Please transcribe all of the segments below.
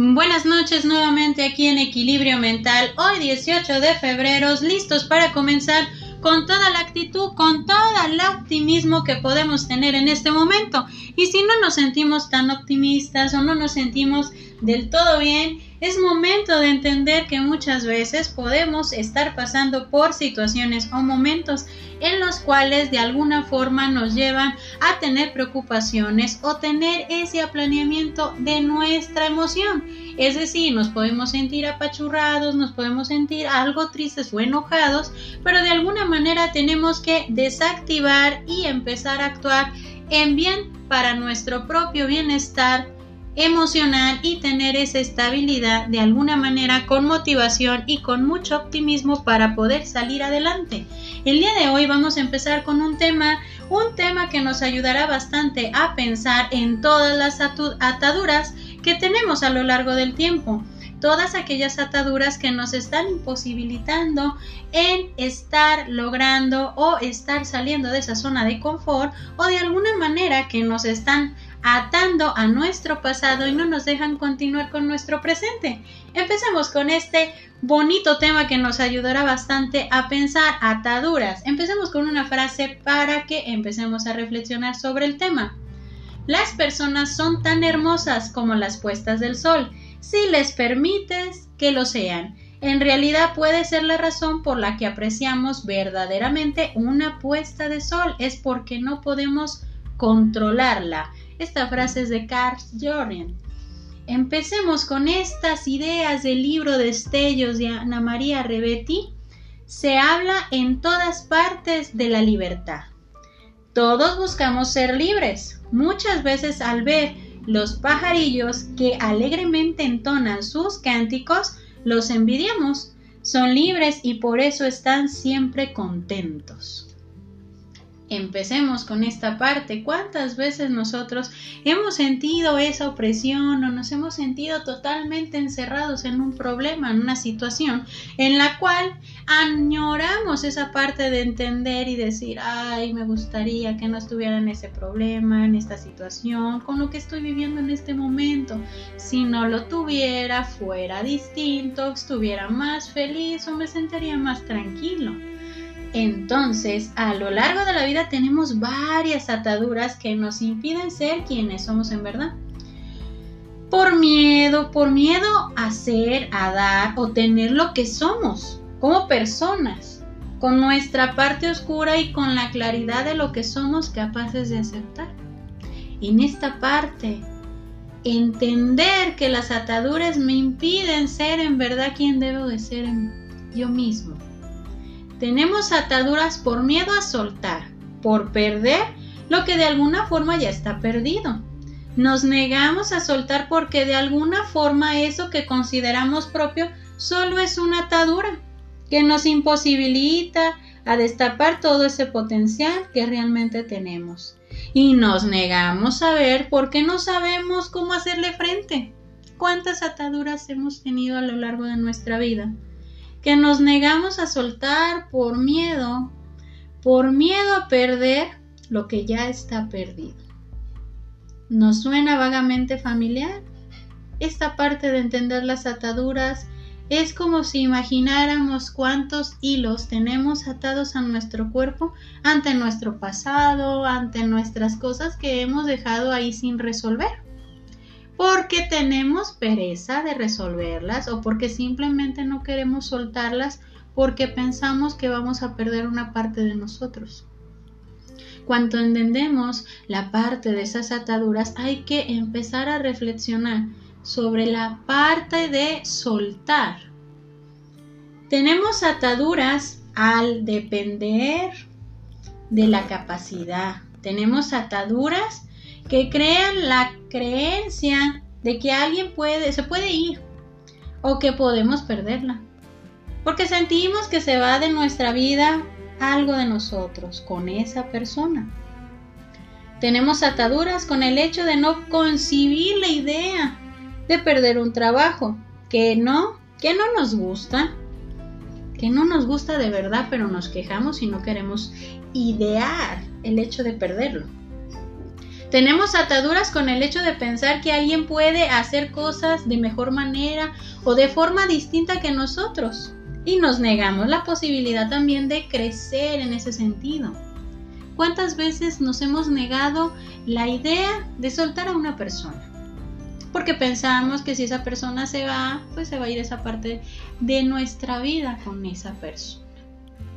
Buenas noches nuevamente aquí en Equilibrio Mental, hoy 18 de febrero, listos para comenzar con toda la actitud, con todo el optimismo que podemos tener en este momento. Y si no nos sentimos tan optimistas o no nos sentimos del todo bien, es momento de entender que muchas veces podemos estar pasando por situaciones o momentos en los cuales de alguna forma nos llevan a tener preocupaciones o tener ese aplaneamiento de nuestra emoción. Es decir, nos podemos sentir apachurrados, nos podemos sentir algo tristes o enojados, pero de alguna manera tenemos que desactivar y empezar a actuar en bien para nuestro propio bienestar emocional y tener esa estabilidad de alguna manera con motivación y con mucho optimismo para poder salir adelante. El día de hoy vamos a empezar con un tema, un tema que nos ayudará bastante a pensar en todas las ataduras que tenemos a lo largo del tiempo todas aquellas ataduras que nos están imposibilitando en estar logrando o estar saliendo de esa zona de confort o de alguna manera que nos están atando a nuestro pasado y no nos dejan continuar con nuestro presente. Empecemos con este bonito tema que nos ayudará bastante a pensar ataduras. Empecemos con una frase para que empecemos a reflexionar sobre el tema. Las personas son tan hermosas como las puestas del sol, si les permites que lo sean. En realidad puede ser la razón por la que apreciamos verdaderamente una puesta de sol, es porque no podemos controlarla. Esta frase es de Carl Jorgen. Empecemos con estas ideas del libro de Destellos de Ana María Rebetti. Se habla en todas partes de la libertad. Todos buscamos ser libres. Muchas veces al ver los pajarillos que alegremente entonan sus cánticos, los envidiamos. Son libres y por eso están siempre contentos. Empecemos con esta parte. ¿Cuántas veces nosotros hemos sentido esa opresión o nos hemos sentido totalmente encerrados en un problema, en una situación en la cual añoramos esa parte de entender y decir, ay, me gustaría que no estuviera en ese problema, en esta situación, con lo que estoy viviendo en este momento? Si no lo tuviera, fuera distinto, estuviera más feliz o me sentiría más tranquilo. Entonces, a lo largo de la vida tenemos varias ataduras que nos impiden ser quienes somos en verdad. Por miedo, por miedo a ser, a dar o tener lo que somos como personas, con nuestra parte oscura y con la claridad de lo que somos capaces de aceptar. En esta parte, entender que las ataduras me impiden ser en verdad quien debo de ser yo mismo tenemos ataduras por miedo a soltar, por perder lo que de alguna forma ya está perdido. Nos negamos a soltar porque de alguna forma eso que consideramos propio solo es una atadura que nos imposibilita a destapar todo ese potencial que realmente tenemos. Y nos negamos a ver porque no sabemos cómo hacerle frente. ¿Cuántas ataduras hemos tenido a lo largo de nuestra vida? Que nos negamos a soltar por miedo, por miedo a perder lo que ya está perdido. ¿Nos suena vagamente familiar? Esta parte de entender las ataduras es como si imagináramos cuántos hilos tenemos atados a nuestro cuerpo ante nuestro pasado, ante nuestras cosas que hemos dejado ahí sin resolver porque tenemos pereza de resolverlas o porque simplemente no queremos soltarlas porque pensamos que vamos a perder una parte de nosotros. Cuando entendemos la parte de esas ataduras, hay que empezar a reflexionar sobre la parte de soltar. Tenemos ataduras al depender de la capacidad. Tenemos ataduras que crean la creencia de que alguien puede, se puede ir o que podemos perderla. Porque sentimos que se va de nuestra vida algo de nosotros con esa persona. Tenemos ataduras con el hecho de no concebir la idea de perder un trabajo que no, que no nos gusta, que no nos gusta de verdad, pero nos quejamos y no queremos idear el hecho de perderlo. Tenemos ataduras con el hecho de pensar que alguien puede hacer cosas de mejor manera o de forma distinta que nosotros. Y nos negamos la posibilidad también de crecer en ese sentido. ¿Cuántas veces nos hemos negado la idea de soltar a una persona? Porque pensamos que si esa persona se va, pues se va a ir esa parte de nuestra vida con esa persona.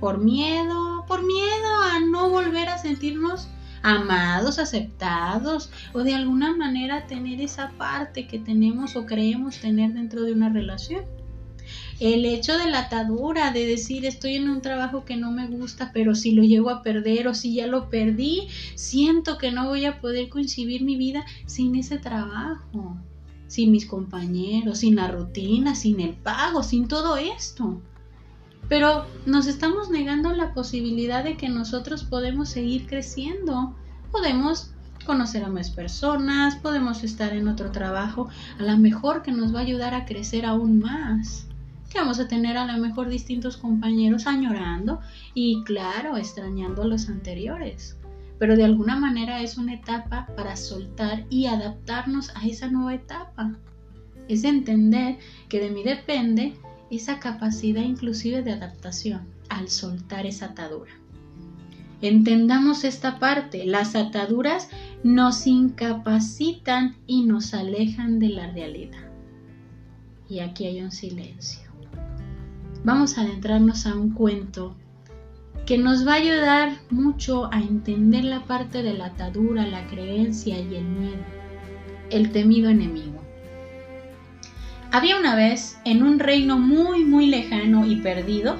Por miedo, por miedo a no volver a sentirnos amados, aceptados o de alguna manera tener esa parte que tenemos o creemos tener dentro de una relación. El hecho de la atadura, de decir estoy en un trabajo que no me gusta, pero si lo llego a perder o si ya lo perdí, siento que no voy a poder coincidir mi vida sin ese trabajo, sin mis compañeros, sin la rutina, sin el pago, sin todo esto. Pero nos estamos negando la posibilidad de que nosotros podemos seguir creciendo. Podemos conocer a más personas, podemos estar en otro trabajo, a lo mejor que nos va a ayudar a crecer aún más. Que vamos a tener a lo mejor distintos compañeros añorando y claro, extrañando a los anteriores. Pero de alguna manera es una etapa para soltar y adaptarnos a esa nueva etapa. Es entender que de mí depende esa capacidad inclusive de adaptación al soltar esa atadura. Entendamos esta parte, las ataduras nos incapacitan y nos alejan de la realidad. Y aquí hay un silencio. Vamos a adentrarnos a un cuento que nos va a ayudar mucho a entender la parte de la atadura, la creencia y el miedo, el temido enemigo. Había una vez, en un reino muy muy lejano y perdido,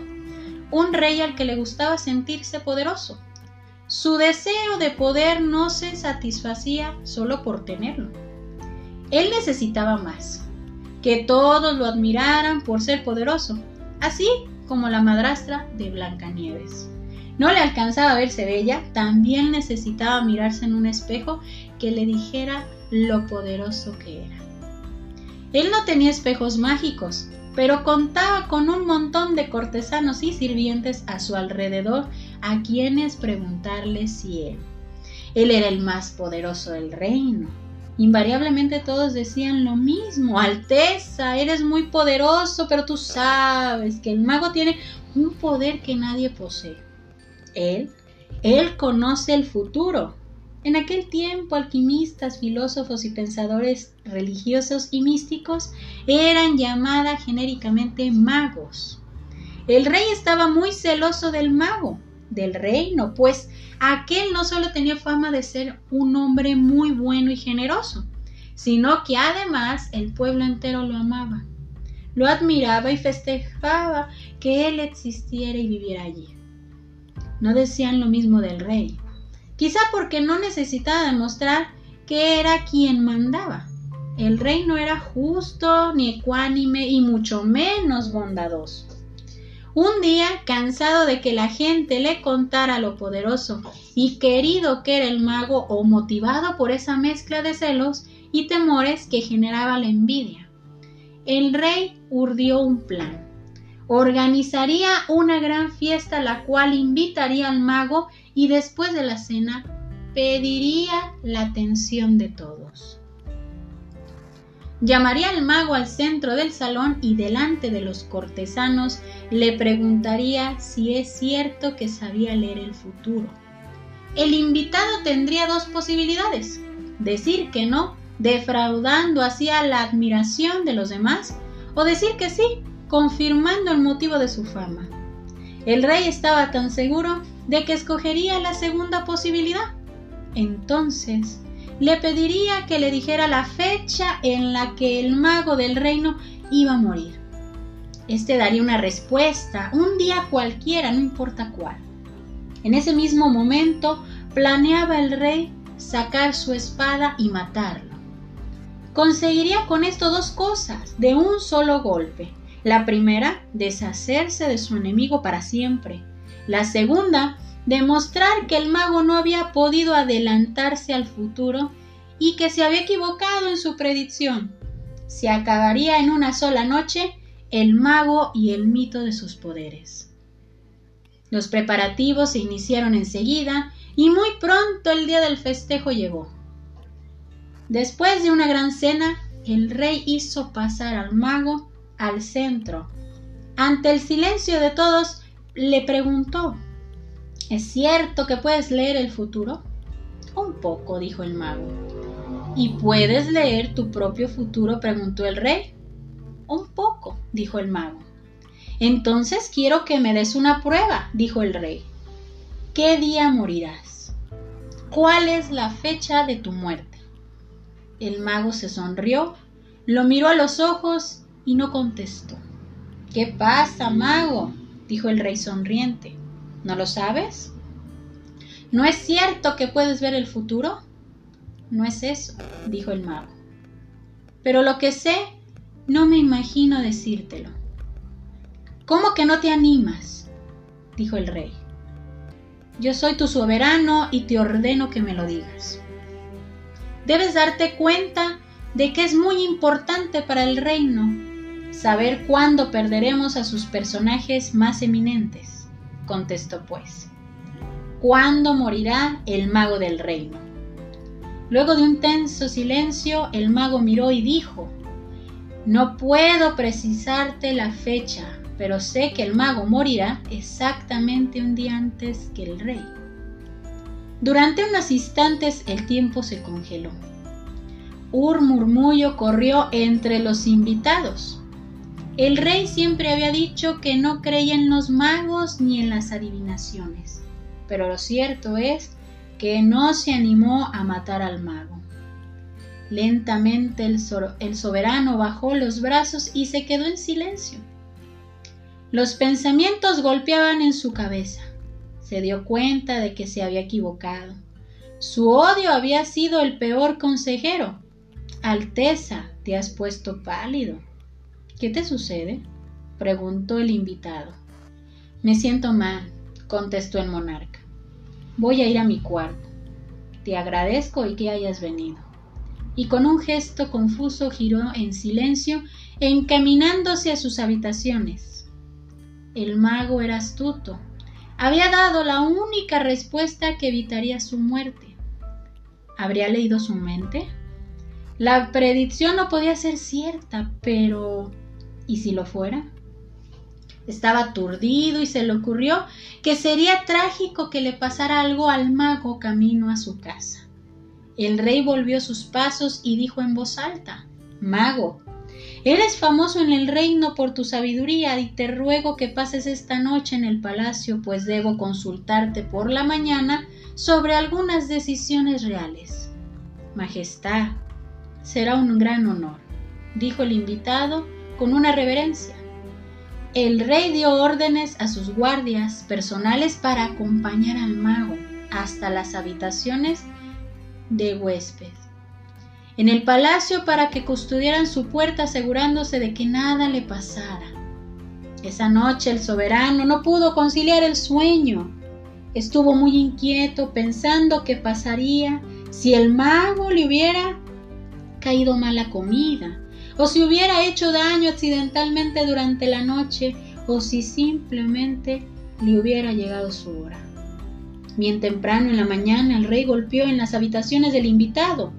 un rey al que le gustaba sentirse poderoso. Su deseo de poder no se satisfacía solo por tenerlo. Él necesitaba más, que todos lo admiraran por ser poderoso, así como la madrastra de Blancanieves. No le alcanzaba a verse bella, también necesitaba mirarse en un espejo que le dijera lo poderoso que era. Él no tenía espejos mágicos, pero contaba con un montón de cortesanos y sirvientes a su alrededor a quienes preguntarle si él. Él era el más poderoso del reino. Invariablemente todos decían lo mismo, Alteza, eres muy poderoso, pero tú sabes que el mago tiene un poder que nadie posee. Él, él conoce el futuro, en aquel tiempo, alquimistas, filósofos y pensadores religiosos y místicos eran llamadas genéricamente magos. El rey estaba muy celoso del mago, del reino, pues aquel no solo tenía fama de ser un hombre muy bueno y generoso, sino que además el pueblo entero lo amaba, lo admiraba y festejaba que él existiera y viviera allí. No decían lo mismo del rey, quizá porque no necesitaba demostrar que era quien mandaba. El rey no era justo ni ecuánime y mucho menos bondadoso. Un día, cansado de que la gente le contara lo poderoso y querido que era el mago o motivado por esa mezcla de celos y temores que generaba la envidia, el rey urdió un plan. Organizaría una gran fiesta a la cual invitaría al mago y después de la cena pediría la atención de todos. Llamaría al mago al centro del salón y delante de los cortesanos le preguntaría si es cierto que sabía leer el futuro. El invitado tendría dos posibilidades, decir que no, defraudando así la admiración de los demás, o decir que sí, confirmando el motivo de su fama. El rey estaba tan seguro de que escogería la segunda posibilidad. Entonces, le pediría que le dijera la fecha en la que el mago del reino iba a morir. Este daría una respuesta, un día cualquiera, no importa cuál. En ese mismo momento planeaba el rey sacar su espada y matarlo. Conseguiría con esto dos cosas de un solo golpe. La primera, deshacerse de su enemigo para siempre. La segunda, demostrar que el mago no había podido adelantarse al futuro y que se había equivocado en su predicción. Se acabaría en una sola noche el mago y el mito de sus poderes. Los preparativos se iniciaron enseguida y muy pronto el día del festejo llegó. Después de una gran cena, el rey hizo pasar al mago al centro. Ante el silencio de todos, le preguntó ¿Es cierto que puedes leer el futuro? Un poco, dijo el mago. ¿Y puedes leer tu propio futuro? preguntó el rey. Un poco, dijo el mago. Entonces quiero que me des una prueba, dijo el rey. ¿Qué día morirás? ¿Cuál es la fecha de tu muerte? El mago se sonrió, lo miró a los ojos y no contestó. ¿Qué pasa, mago? Dijo el rey sonriente. ¿No lo sabes? ¿No es cierto que puedes ver el futuro? No es eso, dijo el mago. Pero lo que sé, no me imagino decírtelo. ¿Cómo que no te animas? dijo el rey. Yo soy tu soberano y te ordeno que me lo digas. Debes darte cuenta de que es muy importante para el reino saber cuándo perderemos a sus personajes más eminentes, contestó pues. ¿Cuándo morirá el mago del reino? Luego de un tenso silencio, el mago miró y dijo, No puedo precisarte la fecha, pero sé que el mago morirá exactamente un día antes que el rey. Durante unos instantes el tiempo se congeló. Un murmullo corrió entre los invitados. El rey siempre había dicho que no creía en los magos ni en las adivinaciones, pero lo cierto es que no se animó a matar al mago. Lentamente el, soberano bajó los brazos y se quedó en silencio. Los pensamientos golpeaban en su cabeza. Se dio cuenta de que se había equivocado. Su odio había sido el peor consejero. Alteza, te has puesto pálido. ¿Qué te sucede? preguntó el invitado. Me siento mal, contestó el monarca. Voy a ir a mi cuarto. Te agradezco y que hayas venido. Y con un gesto confuso giró en silencio, encaminándose a sus habitaciones el mago era astuto. Había dado la única respuesta que evitaría su muerte. ¿Habría leído su mente? La predicción no podía ser cierta, pero ¿y si lo fuera? Estaba aturdido y se le ocurrió que sería trágico que le pasara algo al mago camino a su casa. El rey volvió sus pasos y dijo en voz alta Mago, Eres famoso en el reino por tu sabiduría y te ruego que pases esta noche en el palacio, pues debo consultarte por la mañana sobre algunas decisiones reales. Majestad, será un gran honor, dijo el invitado con una reverencia. El rey dio órdenes a sus guardias personales para acompañar al mago hasta las habitaciones de huésped en el palacio para que custodiaran su puerta asegurándose de que nada le pasara. Esa noche el soberano no pudo conciliar el sueño. Estuvo muy inquieto pensando qué pasaría si el mago le hubiera caído mala comida, o si hubiera hecho daño accidentalmente durante la noche, o si simplemente le hubiera llegado su hora. Bien temprano en la mañana el rey golpeó en las habitaciones del invitado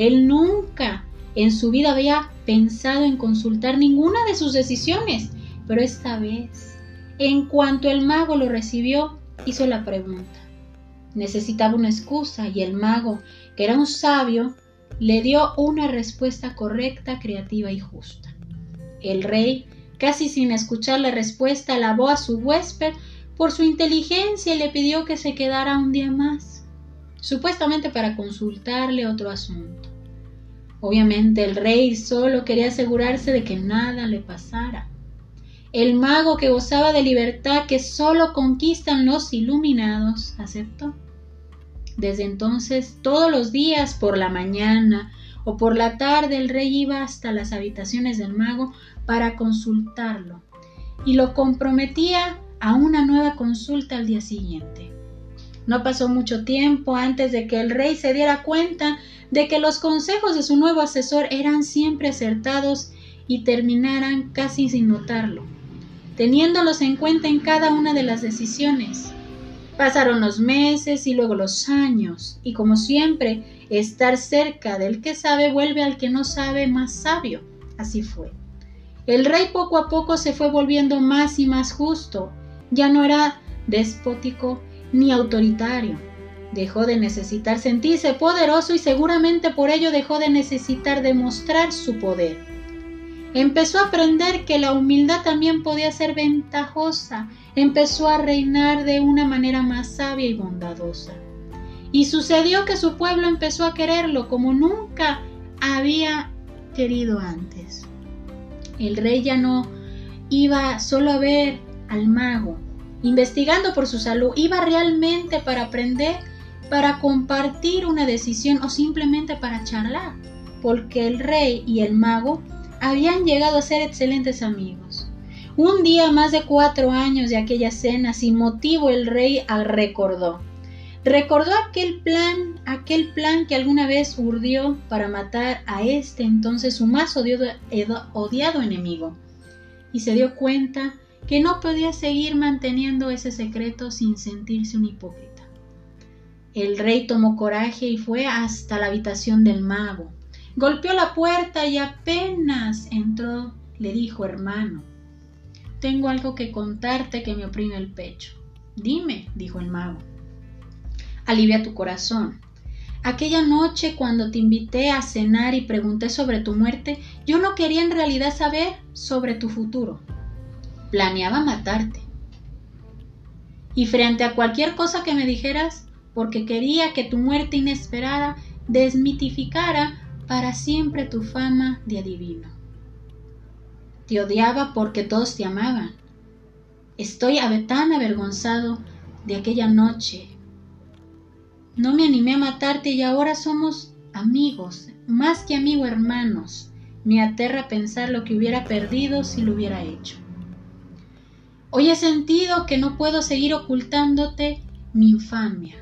él nunca en su vida había pensado en consultar ninguna de sus decisiones, pero esta vez, en cuanto el mago lo recibió, hizo la pregunta. Necesitaba una excusa y el mago, que era un sabio, le dio una respuesta correcta, creativa y justa. El rey, casi sin escuchar la respuesta, alabó a su huésped por su inteligencia y le pidió que se quedara un día más, supuestamente para consultarle otro asunto. Obviamente el rey solo quería asegurarse de que nada le pasara. El mago que gozaba de libertad que solo conquistan los iluminados aceptó. Desde entonces, todos los días, por la mañana o por la tarde, el rey iba hasta las habitaciones del mago para consultarlo y lo comprometía a una nueva consulta al día siguiente. No pasó mucho tiempo antes de que el rey se diera cuenta de que los consejos de su nuevo asesor eran siempre acertados y terminaran casi sin notarlo, teniéndolos en cuenta en cada una de las decisiones. Pasaron los meses y luego los años, y como siempre, estar cerca del que sabe vuelve al que no sabe más sabio. Así fue. El rey poco a poco se fue volviendo más y más justo. Ya no era despótico ni autoritario. Dejó de necesitar sentirse poderoso y seguramente por ello dejó de necesitar demostrar su poder. Empezó a aprender que la humildad también podía ser ventajosa. Empezó a reinar de una manera más sabia y bondadosa. Y sucedió que su pueblo empezó a quererlo como nunca había querido antes. El rey ya no iba solo a ver al mago, investigando por su salud, iba realmente para aprender, para compartir una decisión o simplemente para charlar, porque el rey y el mago habían llegado a ser excelentes amigos. Un día más de cuatro años de aquella cena, sin motivo el rey recordó Recordó aquel plan, aquel plan que alguna vez urdió para matar a este entonces su más odiado, odiado enemigo, y se dio cuenta que no podía seguir manteniendo ese secreto sin sentirse un hipócrita. El rey tomó coraje y fue hasta la habitación del mago. Golpeó la puerta y apenas entró le dijo, hermano, tengo algo que contarte que me oprime el pecho. Dime, dijo el mago alivia tu corazón. Aquella noche cuando te invité a cenar y pregunté sobre tu muerte, yo no quería en realidad saber sobre tu futuro. Planeaba matarte. Y frente a cualquier cosa que me dijeras, porque quería que tu muerte inesperada desmitificara para siempre tu fama de adivino. Te odiaba porque todos te amaban. Estoy tan avergonzado de aquella noche no me animé a matarte y ahora somos amigos, más que amigo hermanos. Me aterra pensar lo que hubiera perdido si lo hubiera hecho. Hoy he sentido que no puedo seguir ocultándote mi infamia.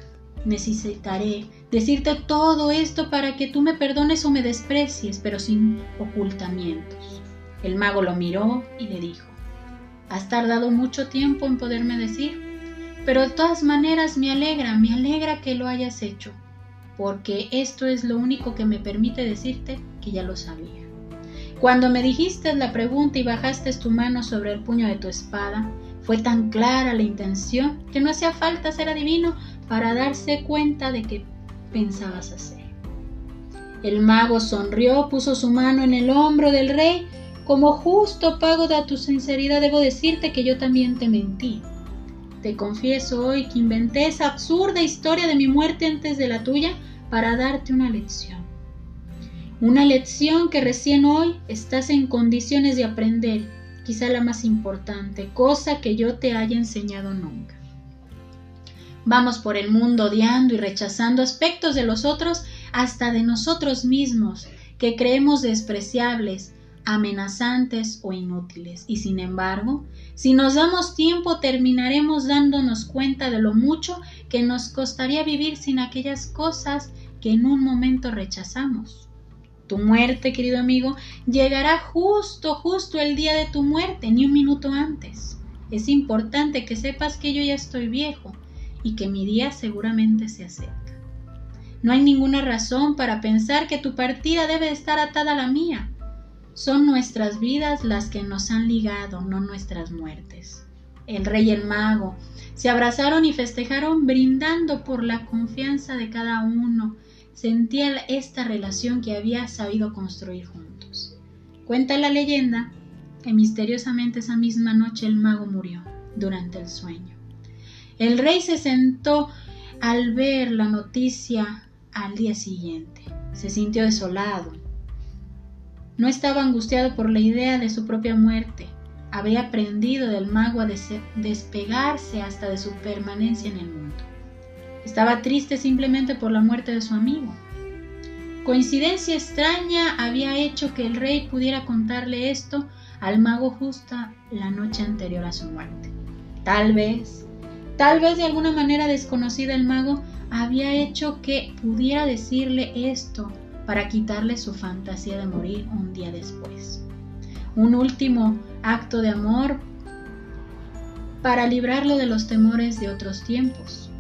Necesitaré decirte todo esto para que tú me perdones o me desprecies, pero sin ocultamientos. El mago lo miró y le dijo, Has tardado mucho tiempo en poderme decir pero de todas maneras me alegra, me alegra que lo hayas hecho, porque esto es lo único que me permite decirte que ya lo sabía. Cuando me dijiste la pregunta y bajaste tu mano sobre el puño de tu espada, fue tan clara la intención que no hacía falta ser adivino para darse cuenta de que pensabas hacer. El mago sonrió, puso su mano en el hombro del rey. Como justo pago de tu sinceridad debo decirte que yo también te mentí. Te confieso hoy que inventé esa absurda historia de mi muerte antes de la tuya para darte una lección. Una lección que recién hoy estás en condiciones de aprender, quizá la más importante, cosa que yo te haya enseñado nunca. Vamos por el mundo odiando y rechazando aspectos de los otros, hasta de nosotros mismos, que creemos despreciables, amenazantes o inútiles. Y sin embargo, si nos damos tiempo, terminaremos dándonos cuenta de lo mucho que nos costaría vivir sin aquellas cosas que en un momento rechazamos. Tu muerte, querido amigo, llegará justo, justo el día de tu muerte, ni un minuto antes. Es importante que sepas que yo ya estoy viejo y que mi día seguramente se acerca. No hay ninguna razón para pensar que tu partida debe estar atada a la mía. Son nuestras vidas las que nos han ligado, no nuestras muertes. El rey y el mago se abrazaron y festejaron brindando por la confianza de cada uno. Sentía esta relación que había sabido construir juntos. Cuenta la leyenda que misteriosamente esa misma noche el mago murió durante el sueño. El rey se sentó al ver la noticia al día siguiente. Se sintió desolado, no estaba angustiado por la idea de su propia muerte. Había aprendido del mago a despegarse hasta de su permanencia en el mundo. Estaba triste simplemente por la muerte de su amigo. Coincidencia extraña había hecho que el rey pudiera contarle esto al mago justa la noche anterior a su muerte. Tal vez, tal vez de alguna manera desconocida el mago había hecho que pudiera decirle esto para quitarle su fantasía de morir un día después. Un último acto de amor para librarlo de los temores de otros tiempos.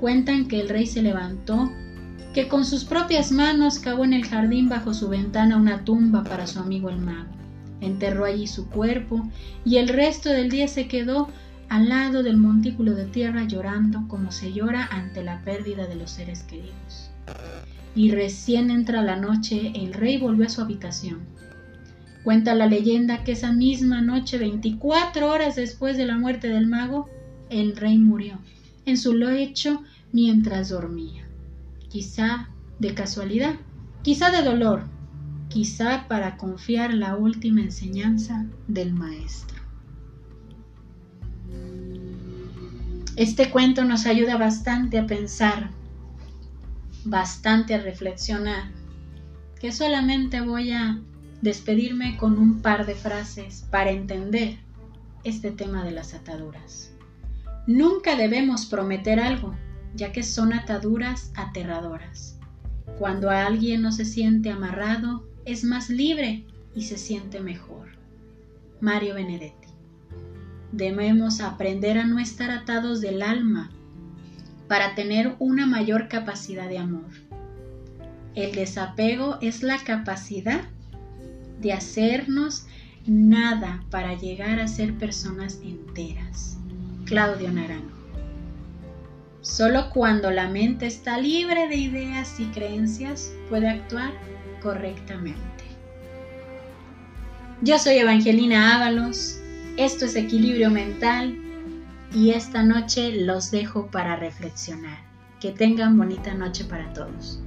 Cuentan que el rey se levantó, que con sus propias manos cavó en el jardín bajo su ventana una tumba para su amigo el mago. Enterró allí su cuerpo y el resto del día se quedó al lado del montículo de tierra llorando como se llora ante la pérdida de los seres queridos. Y recién entra la noche, el rey volvió a su habitación. Cuenta la leyenda que esa misma noche, 24 horas después de la muerte del mago, el rey murió en su lecho mientras dormía. Quizá de casualidad, quizá de dolor, quizá para confiar la última enseñanza del maestro. Este cuento nos ayuda bastante a pensar, bastante a reflexionar, que solamente voy a despedirme con un par de frases para entender este tema de las ataduras. Nunca debemos prometer algo, ya que son ataduras aterradoras. Cuando alguien no se siente amarrado, es más libre y se siente mejor. Mario Benedetti. Debemos aprender a no estar atados del alma para tener una mayor capacidad de amor. El desapego es la capacidad de hacernos nada para llegar a ser personas enteras. Claudio Naranjo. Solo cuando la mente está libre de ideas y creencias puede actuar correctamente. Yo soy Evangelina Ábalos, esto es Equilibrio Mental y esta noche los dejo para reflexionar. Que tengan bonita noche para todos.